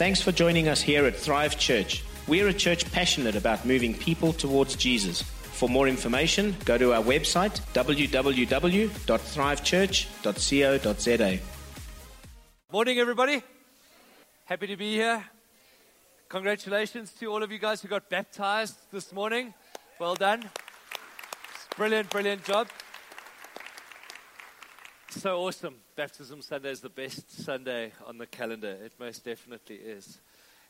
Thanks for joining us here at Thrive Church. We're a church passionate about moving people towards Jesus. For more information, go to our website www.thrivechurch.co.za. Morning, everybody. Happy to be here. Congratulations to all of you guys who got baptized this morning. Well done. Brilliant, brilliant job. So awesome. Baptism Sunday is the best Sunday on the calendar. It most definitely is.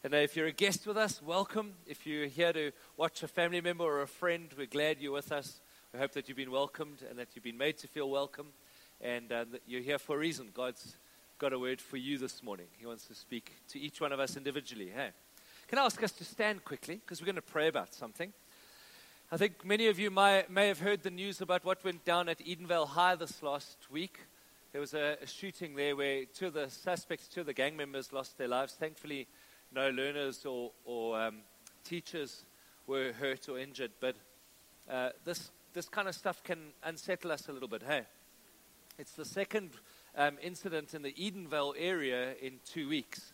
And if you're a guest with us, welcome. If you're here to watch a family member or a friend, we're glad you're with us. We hope that you've been welcomed and that you've been made to feel welcome and uh, you're here for a reason. God's got a word for you this morning. He wants to speak to each one of us individually. Hey, can I ask us to stand quickly because we're going to pray about something? I think many of you may, may have heard the news about what went down at Edenvale High this last week. There was a, a shooting there where two of the suspects, two of the gang members, lost their lives. Thankfully, no learners or, or um, teachers were hurt or injured. But uh, this, this kind of stuff can unsettle us a little bit, hey? It's the second um, incident in the Edenvale area in two weeks.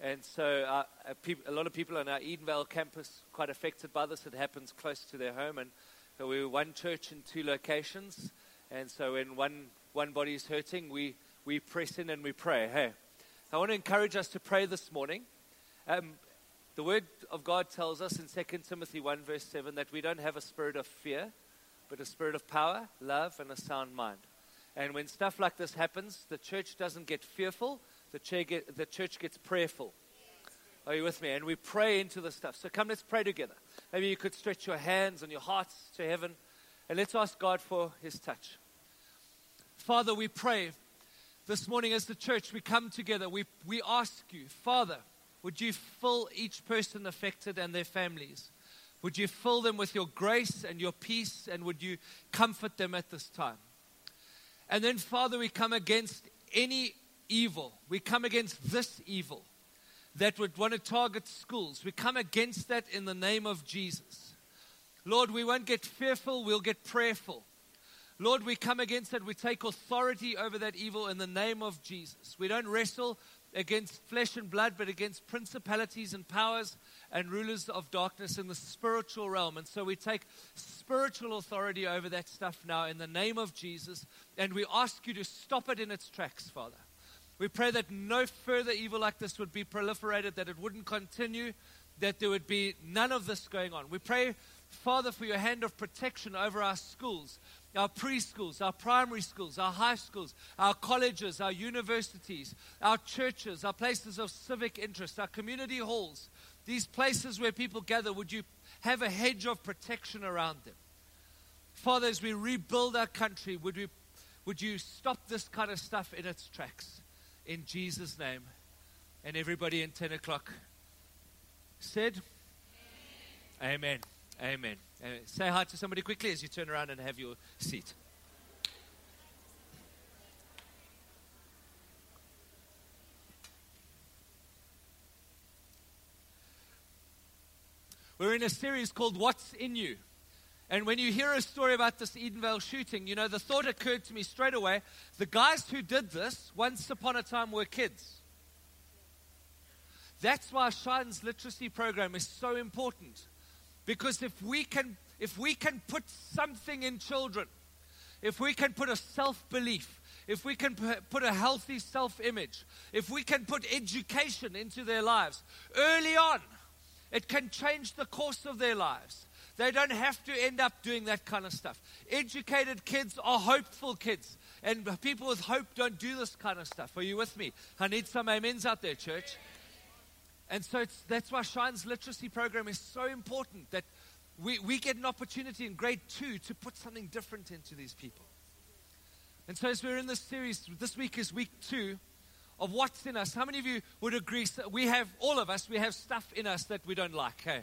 And so uh, a, lot of people on our Edenvale campus quite affected by this. It happens close to their home. And we were one church in two locations. And so when one, one body is hurting, we, we press in and we pray. Hey, I want to encourage us to pray this morning. Um, the Word of God tells us in 2 Timothy 1, verse 7, that we don't have a spirit of fear, but a spirit of power, love, and a sound mind. And when stuff like this happens, the church doesn't get fearful, the church, get, the church gets prayerful. Are you with me? And we pray into the stuff. So come, let's pray together. Maybe you could stretch your hands and your hearts to heaven, and let's ask God for His touch. Father, we pray this morning as the church, we come together. We, we ask you, Father, would you fill each person affected and their families? Would you fill them with your grace and your peace, and would you comfort them at this time? And then, Father, we come against any evil. We come against this evil that would want to target schools. We come against that in the name of Jesus. Lord, we won't get fearful, we'll get prayerful. Lord, we come against that. We take authority over that evil in the name of Jesus. We don't wrestle against flesh and blood, but against principalities and powers and rulers of darkness in the spiritual realm. And so we take spiritual authority over that stuff now in the name of Jesus. And we ask you to stop it in its tracks, Father. We pray that no further evil like this would be proliferated, that it wouldn't continue, that there would be none of this going on. We pray, Father, for your hand of protection over our schools our preschools, our primary schools, our high schools, our colleges, our universities, our churches, our places of civic interest, our community halls, these places where people gather, would you have a hedge of protection around them? Father, as we rebuild our country, would, we, would you stop this kind of stuff in its tracks? In Jesus' name. And everybody in 10 o'clock said, Amen. Amen. Amen. Say hi to somebody quickly as you turn around and have your seat. We're in a series called What's in You. And when you hear a story about this Edenvale shooting, you know, the thought occurred to me straight away the guys who did this once upon a time were kids. That's why Shine's literacy program is so important. Because if we can, if we can put something in children, if we can put a self belief, if we can put a healthy self image, if we can put education into their lives early on, it can change the course of their lives. They don't have to end up doing that kind of stuff. Educated kids are hopeful kids. And people with hope don't do this kind of stuff. Are you with me? I need some amens out there, church. And so that's why Shine's literacy program is so important that we, we get an opportunity in grade two to put something different into these people. And so, as we're in this series, this week is week two of what's in us. How many of you would agree? We have, all of us, we have stuff in us that we don't like, hey?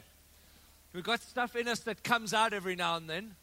We've got stuff in us that comes out every now and then.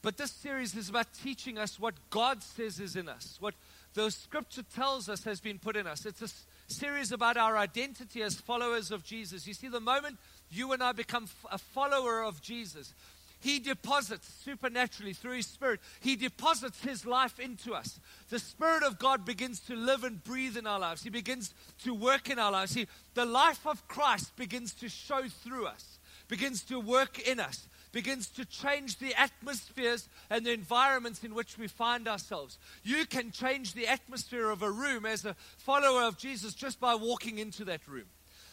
But this series is about teaching us what God says is in us, what the scripture tells us has been put in us. It's a series about our identity as followers of Jesus. You see, the moment you and I become a follower of Jesus, He deposits supernaturally through His Spirit, He deposits His life into us. The Spirit of God begins to live and breathe in our lives. He begins to work in our lives. He, the life of Christ begins to show through us, begins to work in us, begins to change the atmospheres and the environments in which we find ourselves. You can change the atmosphere of a room as a follower of Jesus just by walking into that room.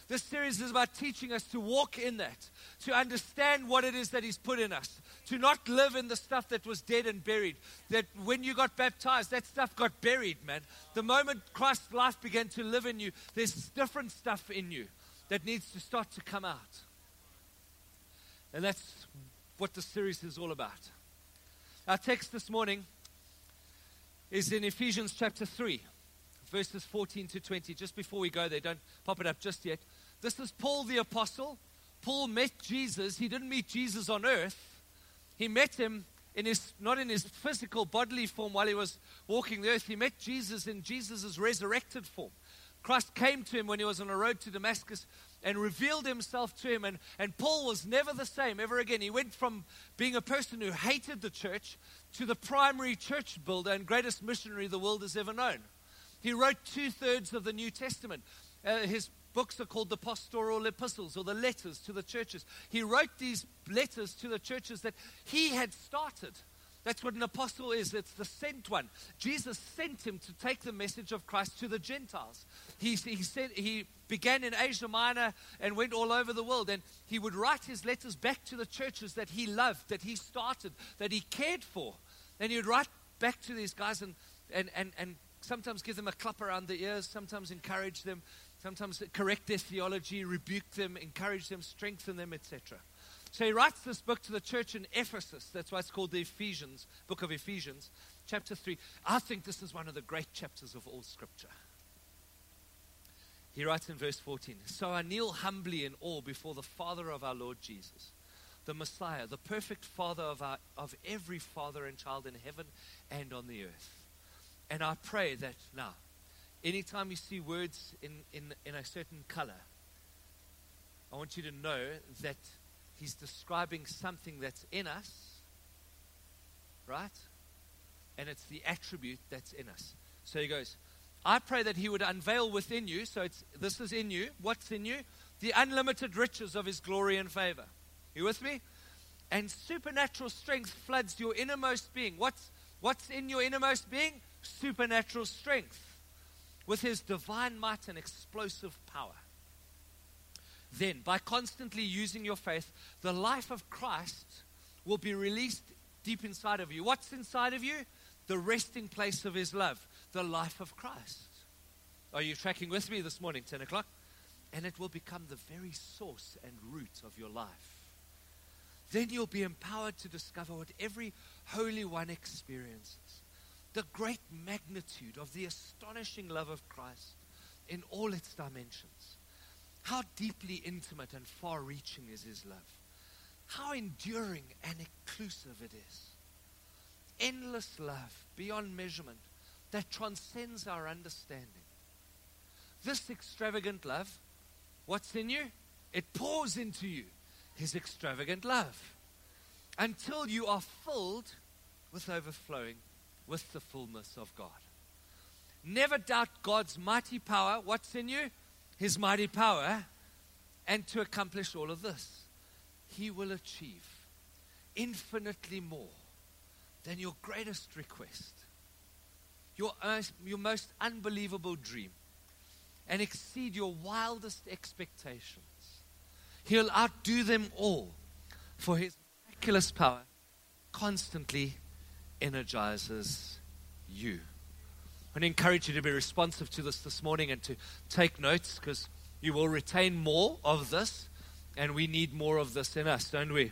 This series is about teaching us to walk in that, to understand what it is that He's put in us, to not live in the stuff that was dead and buried. That when you got baptized, that stuff got buried, man. The moment Christ's life began to live in you, there's different stuff in you that needs to start to come out. And that's what the series is all about. Our text this morning is in Ephesians chapter 3, verses 14 to 20. Just before we go there, don't pop it up just yet. This is Paul the Apostle. Paul met Jesus. He didn't meet Jesus on earth, he met him in his, not in his physical bodily form while he was walking the earth. He met Jesus in Jesus' resurrected form. Christ came to him when he was on a road to Damascus and revealed himself to him. And, and Paul was never the same ever again. He went from being a person who hated the church to the primary church builder and greatest missionary the world has ever known. He wrote two thirds of the New Testament. Uh, his books are called the pastoral epistles or the letters to the churches. He wrote these letters to the churches that he had started. That's what an apostle is. It's the sent one. Jesus sent him to take the message of Christ to the Gentiles. He, he said he began in Asia Minor and went all over the world. And he would write his letters back to the churches that he loved, that he started, that he cared for. And he would write back to these guys and, and, and, and sometimes give them a clap around the ears, sometimes encourage them, sometimes correct their theology, rebuke them, encourage them, strengthen them, etc. So he writes this book to the church in Ephesus. That's why it's called the Ephesians, book of Ephesians, chapter 3. I think this is one of the great chapters of all scripture. He writes in verse 14 So I kneel humbly in awe before the Father of our Lord Jesus, the Messiah, the perfect Father of, our, of every father and child in heaven and on the earth. And I pray that now, anytime you see words in, in, in a certain color, I want you to know that he's describing something that's in us, right? And it's the attribute that's in us. So he goes, I pray that He would unveil within you, so it's, this is in you. What's in you? The unlimited riches of His glory and favor. You with me? And supernatural strength floods your innermost being. What's, what's in your innermost being? Supernatural strength with His divine might and explosive power. Then, by constantly using your faith, the life of Christ will be released deep inside of you. What's inside of you? The resting place of His love the life of Christ. Are you tracking with me this morning, 10 o'clock? And it will become the very source and root of your life. Then you'll be empowered to discover what every Holy One experiences the great magnitude of the astonishing love of Christ in all its dimensions. How deeply intimate and far reaching is His love. How enduring and inclusive it is. Endless love beyond measurement that transcends our understanding. This extravagant love, what's in you? It pours into you his extravagant love until you are filled with overflowing with the fullness of God. Never doubt God's mighty power. What's in you? His mighty power. And to accomplish all of this, He will achieve infinitely more than your greatest request your, uh, your most unbelievable dream and exceed your wildest expectations. He'll outdo them all, for his miraculous power constantly energizes you. I encourage you to be responsive to this this morning and to take notes because you will retain more of this, and we need more of this in us, don't we?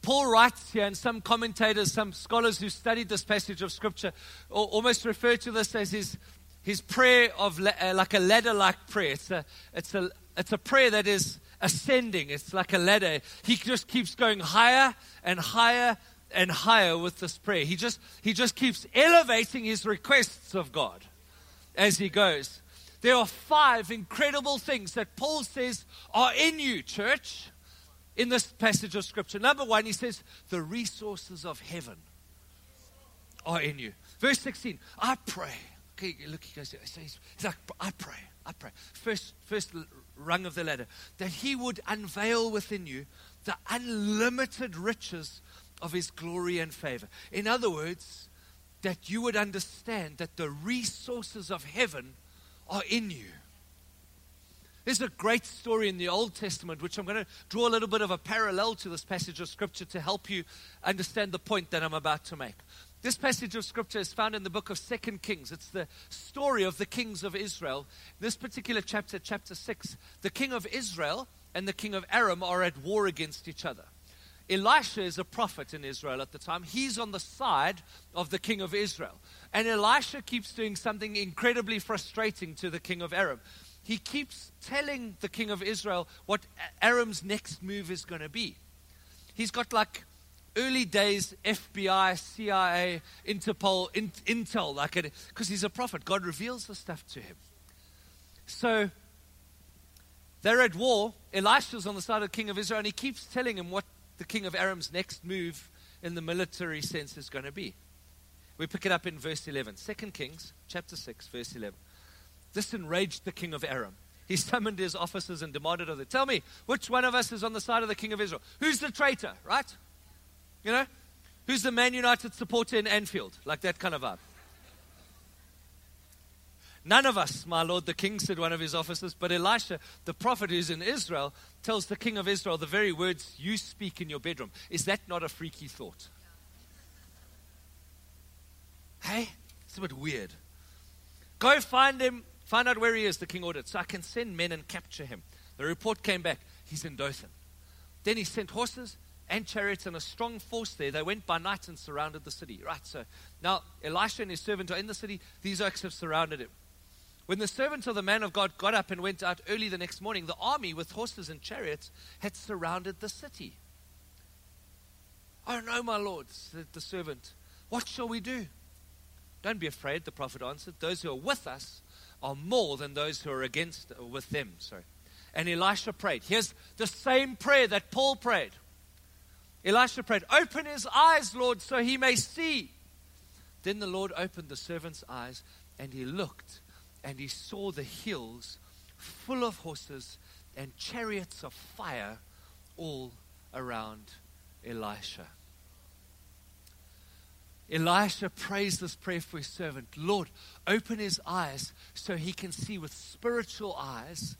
Paul writes here, and some commentators, some scholars who studied this passage of Scripture almost refer to this as his, his prayer of uh, like a ladder like prayer. It's a, it's, a, it's a prayer that is ascending, it's like a ladder. He just keeps going higher and higher and higher with this prayer. He just, he just keeps elevating his requests of God as he goes. There are five incredible things that Paul says are in you, church in this passage of Scripture. Number one, he says, The resources of heaven are in you. Verse 16, I pray. Okay, look, he goes, he's, like, I pray, I pray. First, first rung of the ladder, that he would unveil within you the unlimited riches of his glory and favor. In other words, that you would understand that the resources of heaven are in you. There's a great story in the Old Testament, which I'm going to draw a little bit of a parallel to this passage of Scripture to help you understand the point that I'm about to make. This passage of Scripture is found in the book of Second Kings. It's the story of the kings of Israel. This particular chapter, chapter 6, the king of Israel and the king of Aram are at war against each other. Elisha is a prophet in Israel at the time. He's on the side of the king of Israel. And Elisha keeps doing something incredibly frustrating to the king of Aram. He keeps telling the king of Israel what Aram's next move is going to be. He's got like early days FBI, CIA, Interpol, in, Intel, like because he's a prophet. God reveals the stuff to him. So they're at war. Elisha's on the side of the king of Israel, and he keeps telling him what the king of Aram's next move in the military sense is going to be. We pick it up in verse 11. 2 Kings, chapter 6, verse 11. This enraged the king of Aram. He summoned his officers and demanded of them, Tell me, which one of us is on the side of the king of Israel? Who's the traitor, right? You know? Who's the Man United supporter in Anfield? Like that kind of vibe. None of us, my lord the king, said one of his officers, but Elisha, the prophet who's in Israel, tells the king of Israel the very words you speak in your bedroom. Is that not a freaky thought? Hey, it's a bit weird. Go find him, find out where he is, the king ordered, so I can send men and capture him. The report came back, he's in Dothan. Then he sent horses and chariots and a strong force there. They went by night and surrounded the city. Right, so now Elisha and his servant are in the city. These oaks have surrounded him. When the servant of the man of God got up and went out early the next morning, the army with horses and chariots had surrounded the city. Oh no, my lord, said the servant. What shall we do? Don't be afraid, the prophet answered. Those who are with us are more than those who are against uh, with them. Sorry. And Elisha prayed. Here's the same prayer that Paul prayed. Elisha prayed, Open his eyes, Lord, so he may see. Then the Lord opened the servant's eyes, and he looked, and he saw the hills full of horses and chariots of fire all around Elisha. Elisha prays this prayer for his servant Lord, open his eyes so he can see with spiritual eyes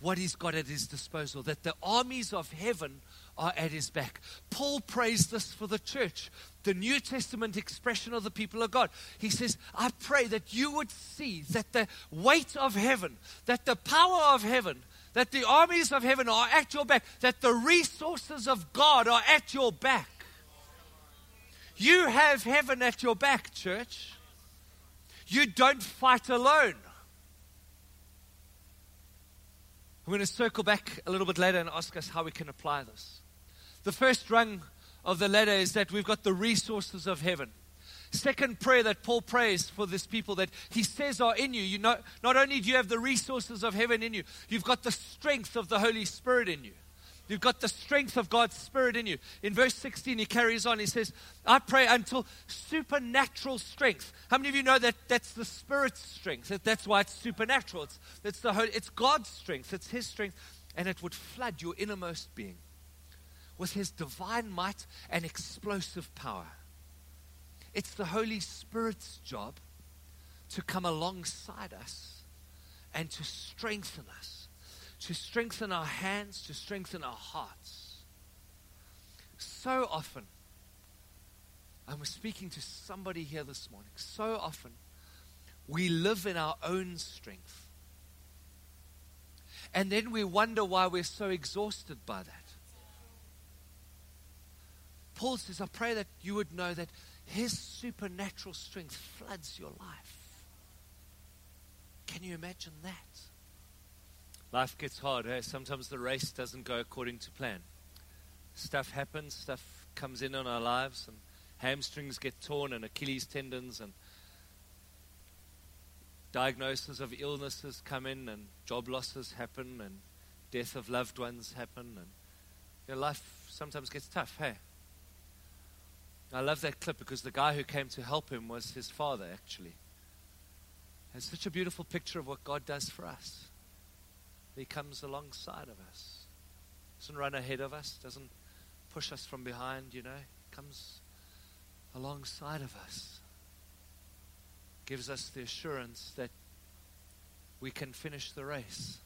what he's got at his disposal, that the armies of heaven are at his back. Paul prays this for the church, the New Testament expression of the people of God. He says, I pray that you would see that the weight of heaven, that the power of heaven, that the armies of heaven are at your back, that the resources of God are at your back. You have heaven at your back, church. You don't fight alone. I'm going to circle back a little bit later and ask us how we can apply this. The first rung of the ladder is that we've got the resources of heaven. Second prayer that Paul prays for this people that he says are in you. You know, not only do you have the resources of heaven in you, you've got the strength of the Holy Spirit in you. You've got the strength of God's Spirit in you. In verse 16, he carries on. He says, I pray until supernatural strength. How many of you know that that's the Spirit's strength? That that's why it's supernatural. It's, it's, the Holy, it's God's strength, it's His strength, and it would flood your innermost being with His divine might and explosive power. It's the Holy Spirit's job to come alongside us and to strengthen us to strengthen our hands, to strengthen our hearts. So often, and we're speaking to somebody here this morning, so often we live in our own strength. And then we wonder why we're so exhausted by that. Paul says, I pray that you would know that his supernatural strength floods your life. Can you imagine that? Life gets hard. Eh? Sometimes the race doesn't go according to plan. Stuff happens, stuff comes in on our lives, and hamstrings get torn, and Achilles tendons, and diagnoses of illnesses come in, and job losses happen, and death of loved ones happen, and Your life sometimes gets tough, hey? I love that clip because the guy who came to help him was his father, actually. It's such a beautiful picture of what God does for us. He comes alongside of us, doesn't run ahead of us, doesn't push us from behind, you know, comes alongside of us, gives us the assurance that we can finish the race.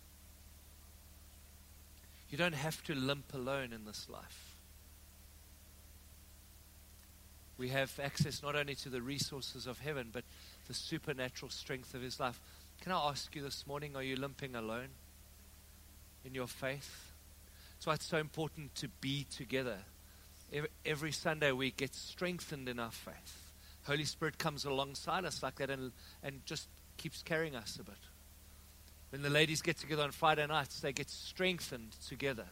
You don't have to limp alone in this life. We have access not only to the resources of heaven, but the supernatural strength of His life. Can I ask you this morning, are you limping alone in your faith? That's why it's so important to be together. Every, Sunday we get strengthened in our faith. Holy Spirit comes alongside us like that and, and just keeps carrying us a bit. When the ladies get together on Friday nights, they get strengthened together.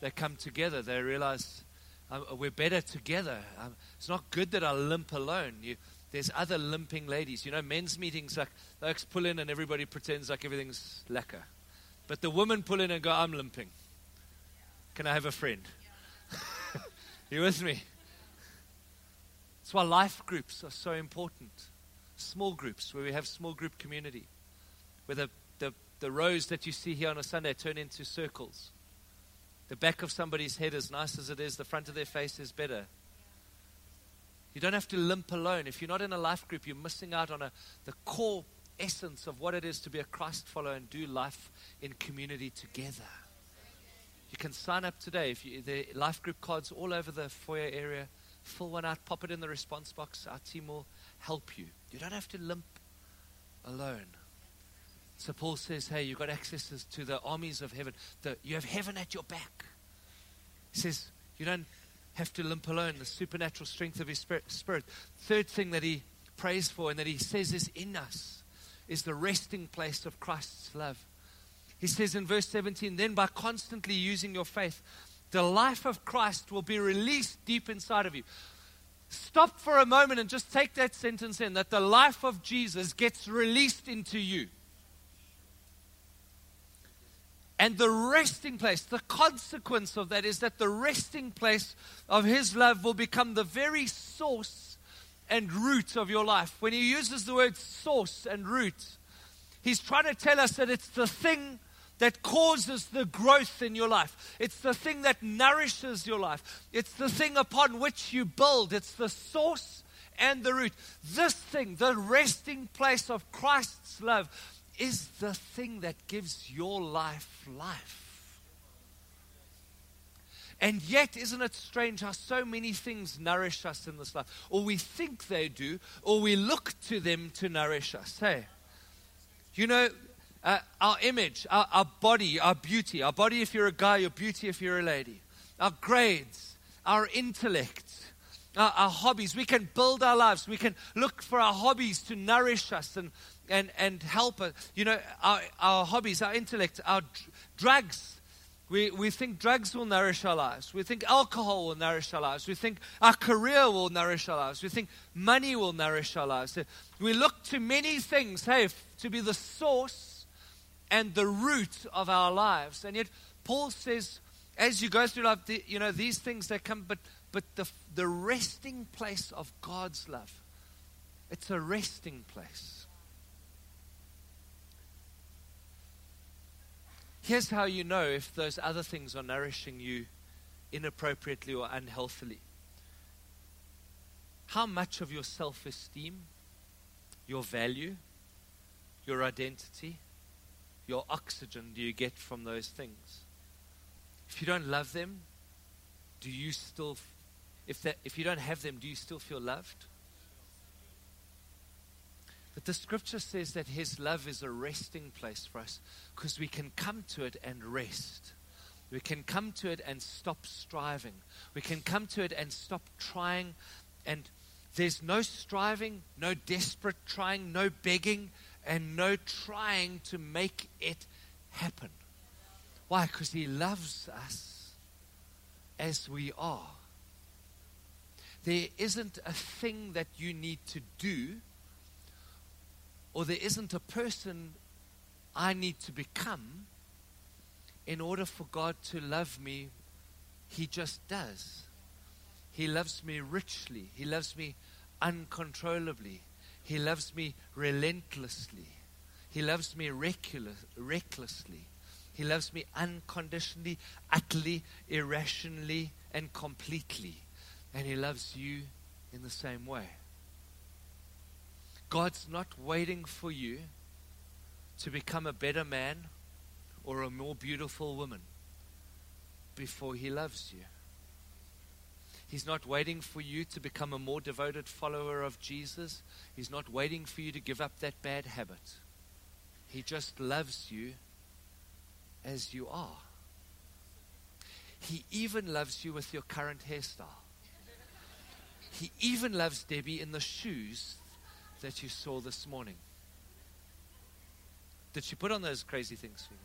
They come together. They realize um, we're better together. Um, it's not good that I limp alone. You, there's other limping ladies. You know, men's meetings, like, the pull in and everybody pretends like everything's lacquer. But the women pull in and go, I'm limping. Can I have a friend? you with me? That's why life groups are so important. Small groups, where we have small group community, where the, the the rows that you see here on a Sunday turn into circles. The back of somebody's head, as nice as it is, the front of their face is better. You don't have to limp alone. If you're not in a life group, you're missing out on a, the core essence of what it is to be a Christ follower and do life in community together. You can sign up today. If you, the life group cards all over the foyer area, fill one out, pop it in the response box. Our team will help you. You don't have to limp alone. So Paul says, hey, you've got access to the armies of heaven. The, you have heaven at your back. He says, you don't have to limp alone, the supernatural strength of his spirit. spirit. Third thing that he prays for and that he says is in us is the resting place of Christ's love. He says in verse 17, then by constantly using your faith, the life of Christ will be released deep inside of you. Stop for a moment and just take that sentence in that the life of Jesus gets released into you. And the resting place, the consequence of that is that the resting place of His love will become the very source and root of your life. When He uses the word source and root, He's trying to tell us that it's the thing that causes the growth in your life. It's the thing that nourishes your life. It's the thing upon which you build. It's the source and the root. This thing, the resting place of Christ's love, is the thing that gives your life life. And yet, isn't it strange how so many things nourish us in this life? Or we think they do, or we look to them to nourish us. Hey, you know, uh, our image, our, our body, our beauty, our body if you're a guy, your beauty if you're a lady, our grades, our intellect, our, our, hobbies. We can build our lives. We can look for our hobbies to nourish us and, and, and help us. You know, our, our hobbies, our intellect, our dr- drugs. We, we think drugs will nourish our lives. We think alcohol will nourish our lives. We think our career will nourish our lives. We think money will nourish our lives. We look to many things, hey, to be the source and the root of our lives. And yet, Paul says, as you go through life, you know, these things that come, but, but the, the resting place of God's love, it's a resting place. Here's how you know if those other things are nourishing you inappropriately or unhealthily. How much of your self esteem, your value, your identity, your oxygen do you get from those things? If you don't love them, do you still, if, that, if you don't have them, do you still feel loved? But the scripture says that His love is a resting place for us because we can come to it and rest. We can come to it and stop striving. We can come to it and stop trying. And there's no striving, no desperate trying, no begging, and no trying to make it happen. Why? Because He loves us as we are. There isn't a thing that you need to do or there isn't a person I need to become in order for God to love me He just does. He loves me richly. He loves me uncontrollably. He loves me relentlessly. He loves me recklessly. He loves me unconditionally, utterly, irrationally, and completely. And He loves you in the same way. God's not waiting for you to become a better man or a more beautiful woman before He loves you. He's not waiting for you to become a more devoted follower of Jesus. He's not waiting for you to give up that bad habit. He just loves you as you are. He even loves you with your current hairstyle. He even loves Debbie in the shoes that you saw this morning. Did she put on those crazy things for you?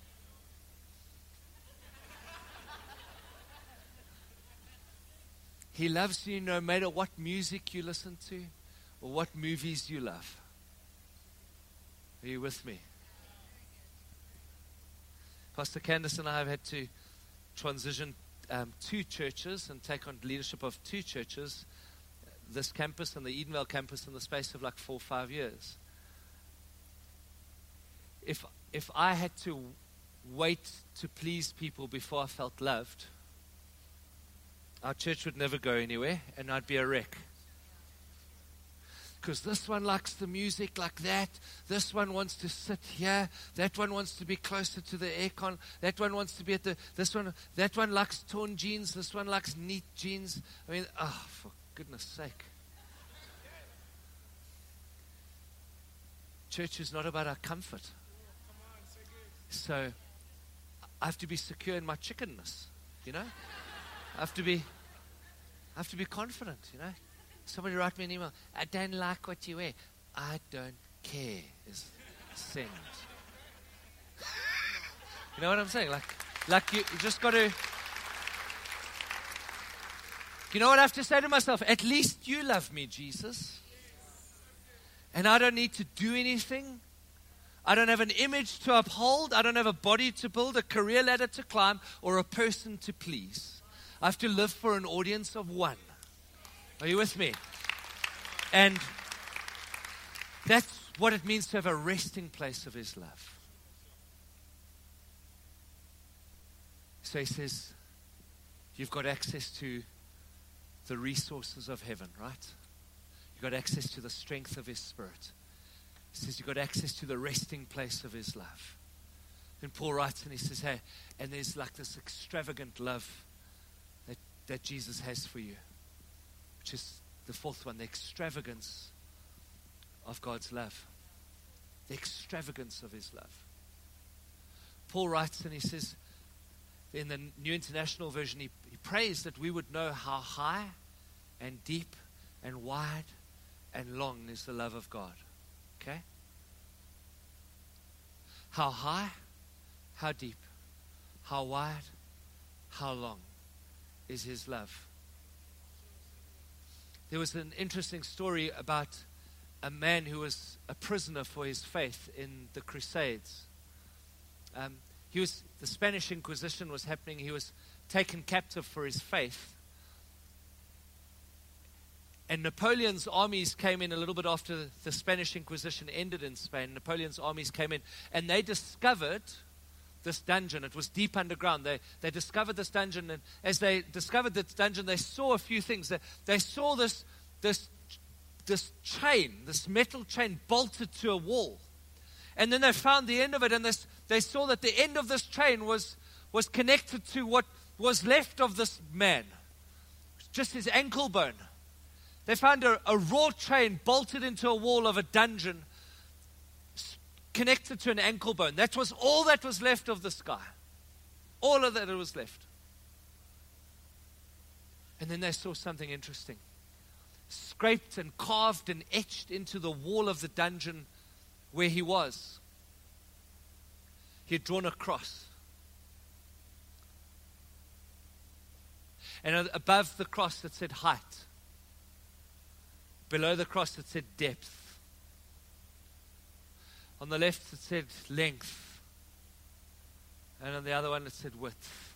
He loves you no matter what music you listen to or what movies you love. Are you with me? Pastor Candace and I have had to transition um, two churches and take on leadership of two churches, this campus and the Edenvale campus, in the space of like four or five years. If, if I had to wait to please people before I felt loved, our church would never go anywhere and I'd be a wreck. Because this one likes the music like that. This one wants to sit here. That one wants to be closer to the aircon. That one wants to be at the. This one. That one likes torn jeans. This one likes neat jeans. I mean, ah, oh, for goodness sake. Church is not about our comfort. So I have to be secure in my chickenness, you know? I have to be I have to be confident, you know. Somebody write me an email. I don't like what you wear. I don't care. Is send. you know what I'm saying? Like, like you, you just got to. You know what I have to say to myself? At least you love me, Jesus. And I don't need to do anything. I don't have an image to uphold. I don't have a body to build, a career ladder to climb, or a person to please. I have to live for an audience of one. Are you with me? And that's what it means to have a resting place of His love. So He says, You've got access to the resources of heaven, right? You've got access to the strength of His Spirit. He says, You've got access to the resting place of His love. Then Paul writes and he says, Hey, and there's like this extravagant love that Jesus has for you, which is the fourth one the extravagance of God's love. The extravagance of His love. Paul writes and he says, in the New International Version, he, he prays that we would know how high and deep and wide and long is the love of God. Okay? How high, how deep, how wide, how long is his love. There was an interesting story about a man who was a prisoner for his faith in the Crusades. Um, he was the Spanish Inquisition was happening. He was taken captive for his faith. And Napoleon's armies came in a little bit after the Spanish Inquisition ended in Spain. Napoleon's armies came in, and they discovered this dungeon. It was deep underground. They, they discovered this dungeon, and as they discovered this dungeon, they saw a few things. They, they saw this, this, this chain, this metal chain bolted to a wall. And then they found the end of it, and this, they saw that the end of this chain was, was connected to what was left of this man, just his ankle bone. They found a, a raw chain bolted into a wall of a dungeon connected to an ankle bone. That was all that was left of this guy. All of that was left. And then they saw something interesting. Scraped and carved and etched into the wall of the dungeon where he was. He had drawn a cross. And above the cross it said height. Below the cross it said depth. On the left, it said length. And on the other one, it said width.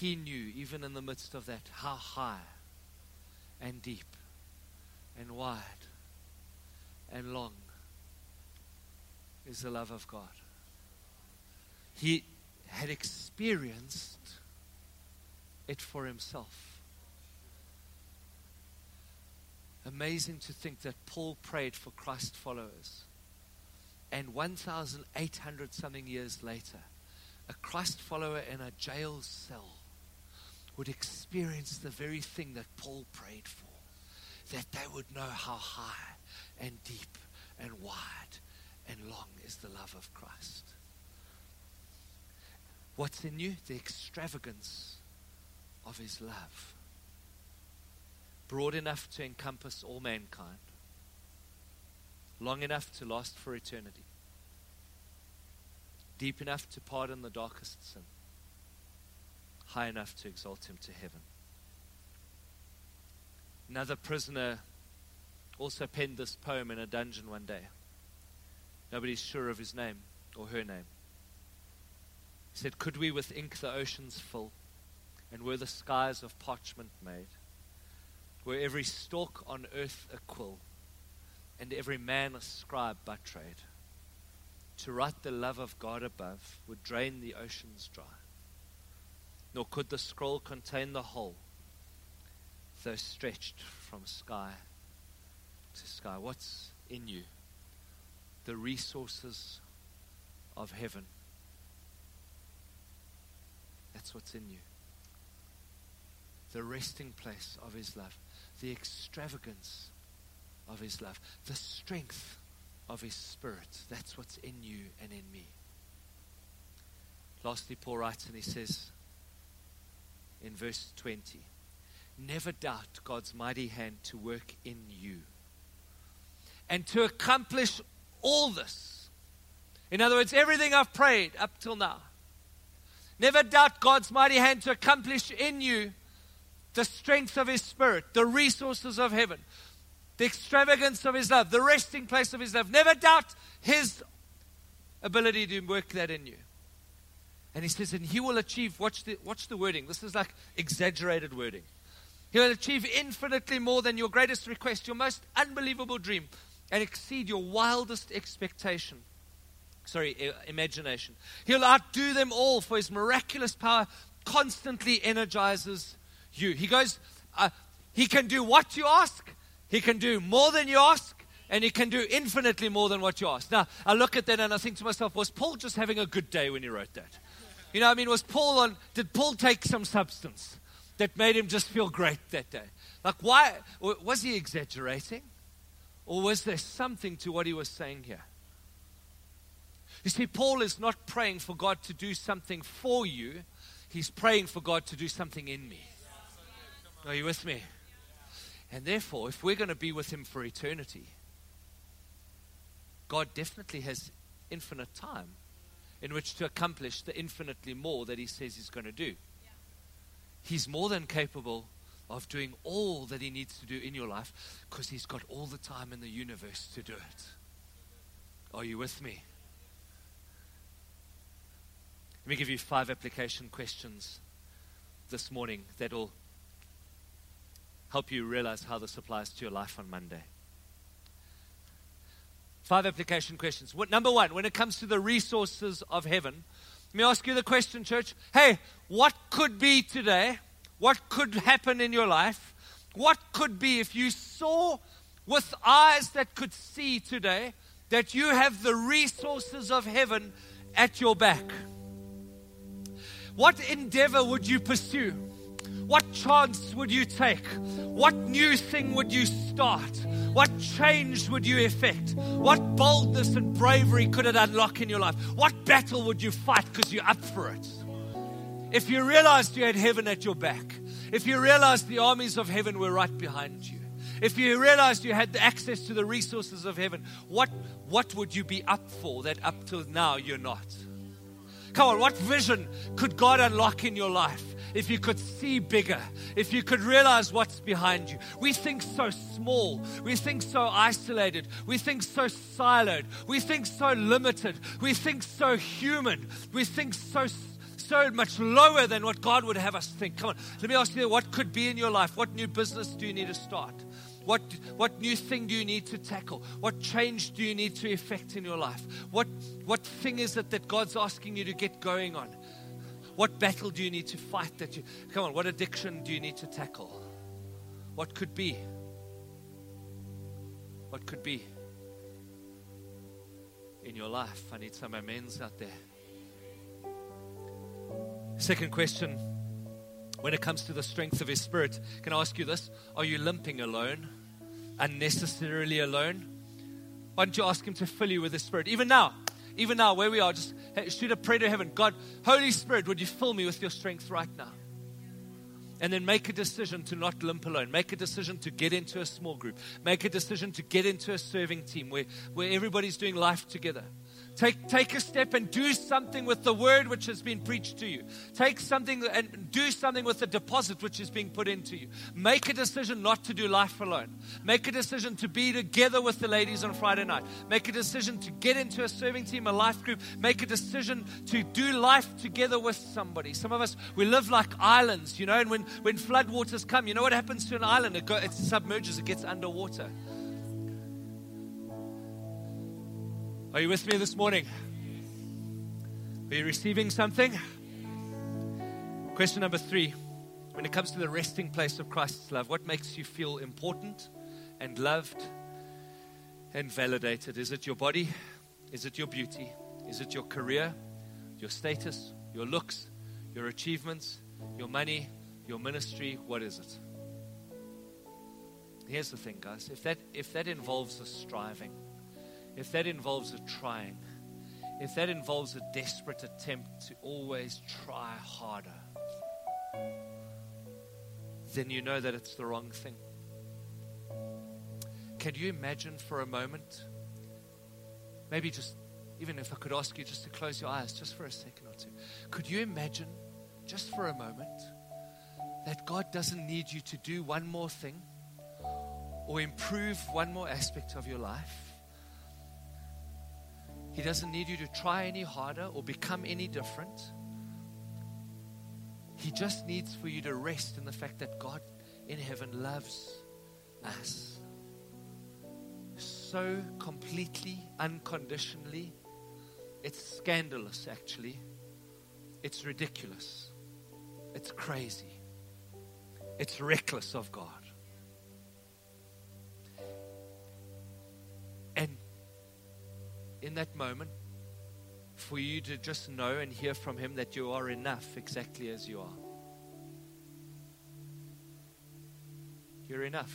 he knew, even in the midst of that, how high and deep and wide and long is the love of God. He had experienced it for himself. Amazing to think that Paul prayed for Christ followers. And 1,800 something years later, a Christ follower in a jail cell would experience the very thing that Paul prayed for that they would know how high and deep and wide and long is the love of Christ. What's in you? The extravagance of his love. Broad enough to encompass all mankind, long enough to last for eternity, deep enough to pardon the darkest sin, high enough to exalt him to heaven. Another prisoner also penned this poem in a dungeon one day. Nobody's sure of his name or her name. He said, Could we with ink the oceans fill, and were the skies of parchment made? Were every stalk on earth a quill, and every man a scribe by trade? To write the love of God above would drain the oceans dry, nor could the scroll contain the whole, though stretched from sky to sky. What's in you? The resources of heaven. That's what's in you. The resting place of His love, the extravagance of His love, the strength of His Spirit. That's what's in you and in me. Lastly, Paul writes and he says in verse 20 Never doubt God's mighty hand to work in you. And to accomplish all this. In other words, everything I've prayed up till now. Never doubt God's mighty hand to accomplish in you the strength of His Spirit, the resources of heaven, the extravagance of His love, the resting place of His love. Never doubt His ability to work that in you. And He says, and He will achieve, watch the, watch the wording. This is like exaggerated wording. He will achieve infinitely more than your greatest request, your most unbelievable dream, and exceed your wildest expectation. Sorry, imagination. He'll outdo them all, for his miraculous power constantly energizes you. He goes, uh, He can do what you ask, He can do more than you ask, and He can do infinitely more than what you ask. Now, I look at that and I think to myself, was Paul just having a good day when he wrote that? You know, I mean, was Paul on, did Paul take some substance that made him just feel great that day? Like, why? Was he exaggerating? Or was there something to what he was saying here? You see, Paul is not praying for God to do something for you, he's praying for God to do something in me. Are you with me? And therefore, if we're going to be with him for eternity, God definitely has infinite time in which to accomplish the infinitely more that he says he's going to do. He's more than capable of doing all that He needs to do in your life because He's got all the time in the universe to do it. Are you with me? Let me give you five application questions this morning that'll help you realize how this applies to your life on Monday. Five application questions. What, number one, when it comes to the resources of heaven, let me ask you the question, church. Hey, what could be today what could happen in your life, what could be if you saw with eyes that could see today that you have the resources of heaven at your back. What endeavor would you pursue? What chance would you take? What new thing would you start? What change would you effect? What boldness and bravery could it unlock in your life? What battle would you fight because you're up for it? If you realized you had heaven at your back, if you realized the armies of heaven were right behind you, if you realized you had access to the resources of heaven, what, what would you be up for that up till now you're not? Come on, what vision could God unlock in your life if you could see bigger, if you could realize what's behind you? We think so small, we think so isolated, we think so siloed, we think so limited, we think so human, we think so so much lower than what God would have us think. Come on, let me ask you what could be in your life? What new business do you need to start? What, what new thing do you need to tackle? What change do you need to effect in your life? What, what thing is it that God's asking you to get going on? What battle do you need to fight that you come on, what addiction do you need to tackle? What could be? What could be in your life? I need some amens out there. Second question when it comes to the strength of His Spirit, can I ask you this? Are you limping alone? Unnecessarily alone? Why don't you ask Him to fill you with His Spirit? Even now, even now, where we are, just shoot a prayer to heaven. God, Holy Spirit, would you fill me with your strength right now? And then make a decision to not limp alone. Make a decision to get into a small group. Make a decision to get into a serving team where, where everybody's doing life together. Take, take a step and do something with the word which has been preached to you. Take something and do something with the deposit which is being put into you. Make a decision not to do life alone. Make a decision to be together with the ladies on Friday night. Make a decision to get into a serving team, a life group. Make a decision to do life together with somebody. Some of us, we live like islands, you know, and when, when floodwaters come, you know what happens to an island? It, go, it submerges, it gets underwater. Are you with me this morning? Are you receiving something? Question number three. When it comes to the resting place of Christ's love, what makes you feel important and loved and validated? Is it your body? Is it your beauty? Is it your career, your status, your looks, your achievements, your money, your ministry? What is it? Here's the thing, guys. If that, if that involves a striving, if that involves a trying, if that involves a desperate attempt to always try harder, then you know that it's the wrong thing. Can you imagine for a moment? Maybe just, even if I could ask you just to close your eyes just for a second or two. Could you imagine, just for a moment, that God doesn't need you to do one more thing or improve one more aspect of your life? He doesn't need you to try any harder or become any different. He just needs for you to rest in the fact that God in heaven loves us so completely, unconditionally. It's scandalous, actually. It's ridiculous. It's crazy. It's reckless of God. In that moment for you to just know and hear from Him that you are enough exactly as you are. You're enough.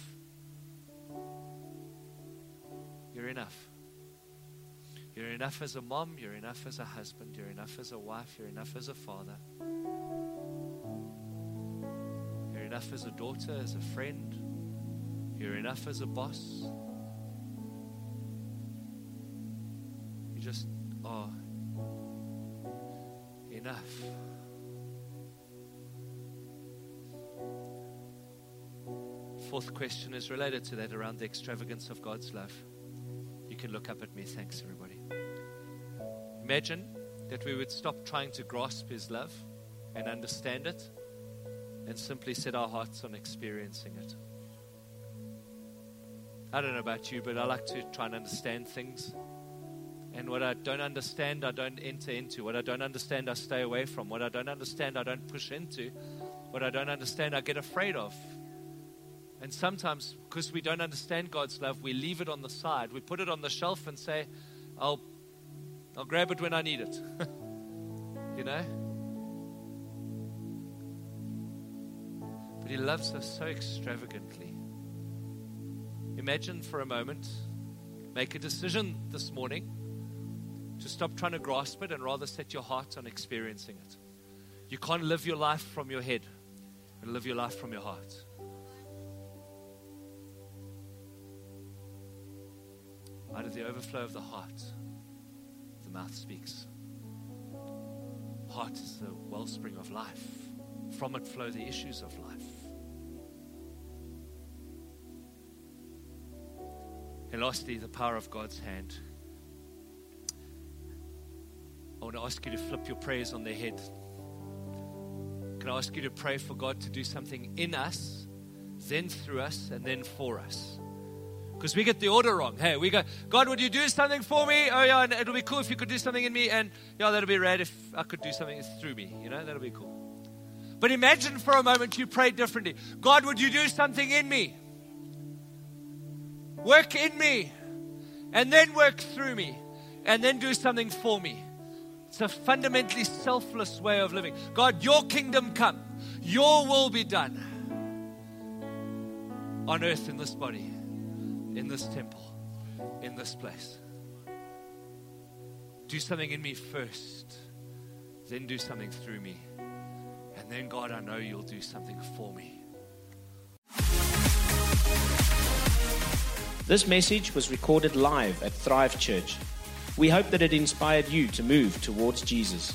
You're enough. You're enough as a mom, you're enough as a husband, you're enough as a wife, you're enough as a father. You're enough as a daughter, as a friend. You're enough as a boss. Just are enough. Fourth question is related to that around the extravagance of God's love. You can look up at me. Thanks, everybody. Imagine that we would stop trying to grasp His love and understand it and simply set our hearts on experiencing it. I don't know about you, but I like to try and understand things. And what I don't understand, I don't enter into. What I don't understand, I stay away from. What I don't understand, I don't push into. What I don't understand, I get afraid of. And sometimes, because we don't understand God's love, we leave it on the side. We put it on the shelf and say, I'll, I'll grab it when I need it. you know? But He loves us so extravagantly. Imagine for a moment, make a decision this morning to stop trying to grasp it and rather set your heart on experiencing it. You can't live your life from your head, and live your life from your heart. Out of the overflow of the heart, the mouth speaks. Heart is the wellspring of life. From it flow the issues of life. And lastly, the power of God's hand. I want to ask you to flip your prayers on their head can I ask you to pray for God to do something in us, then through us, and then for us? Because we get the order wrong. Hey, we go, God, would you do something for me? Oh, yeah, and it'll be cool if you could do something in me. And, yeah, that'll be rad if I could do something through me. You know, that'll be cool. But imagine for a moment you prayed differently. God, would you do something in me? Work in me, and then work through me, and then do something for me. It's a fundamentally selfless way of living. God, your kingdom come, your will be done on earth in this body, in this temple, in this place. Do something in me first, then do something through me. And then, God, I know you'll do something for me. This message was recorded live at Thrive Church. We hope that it inspired you to move towards Jesus.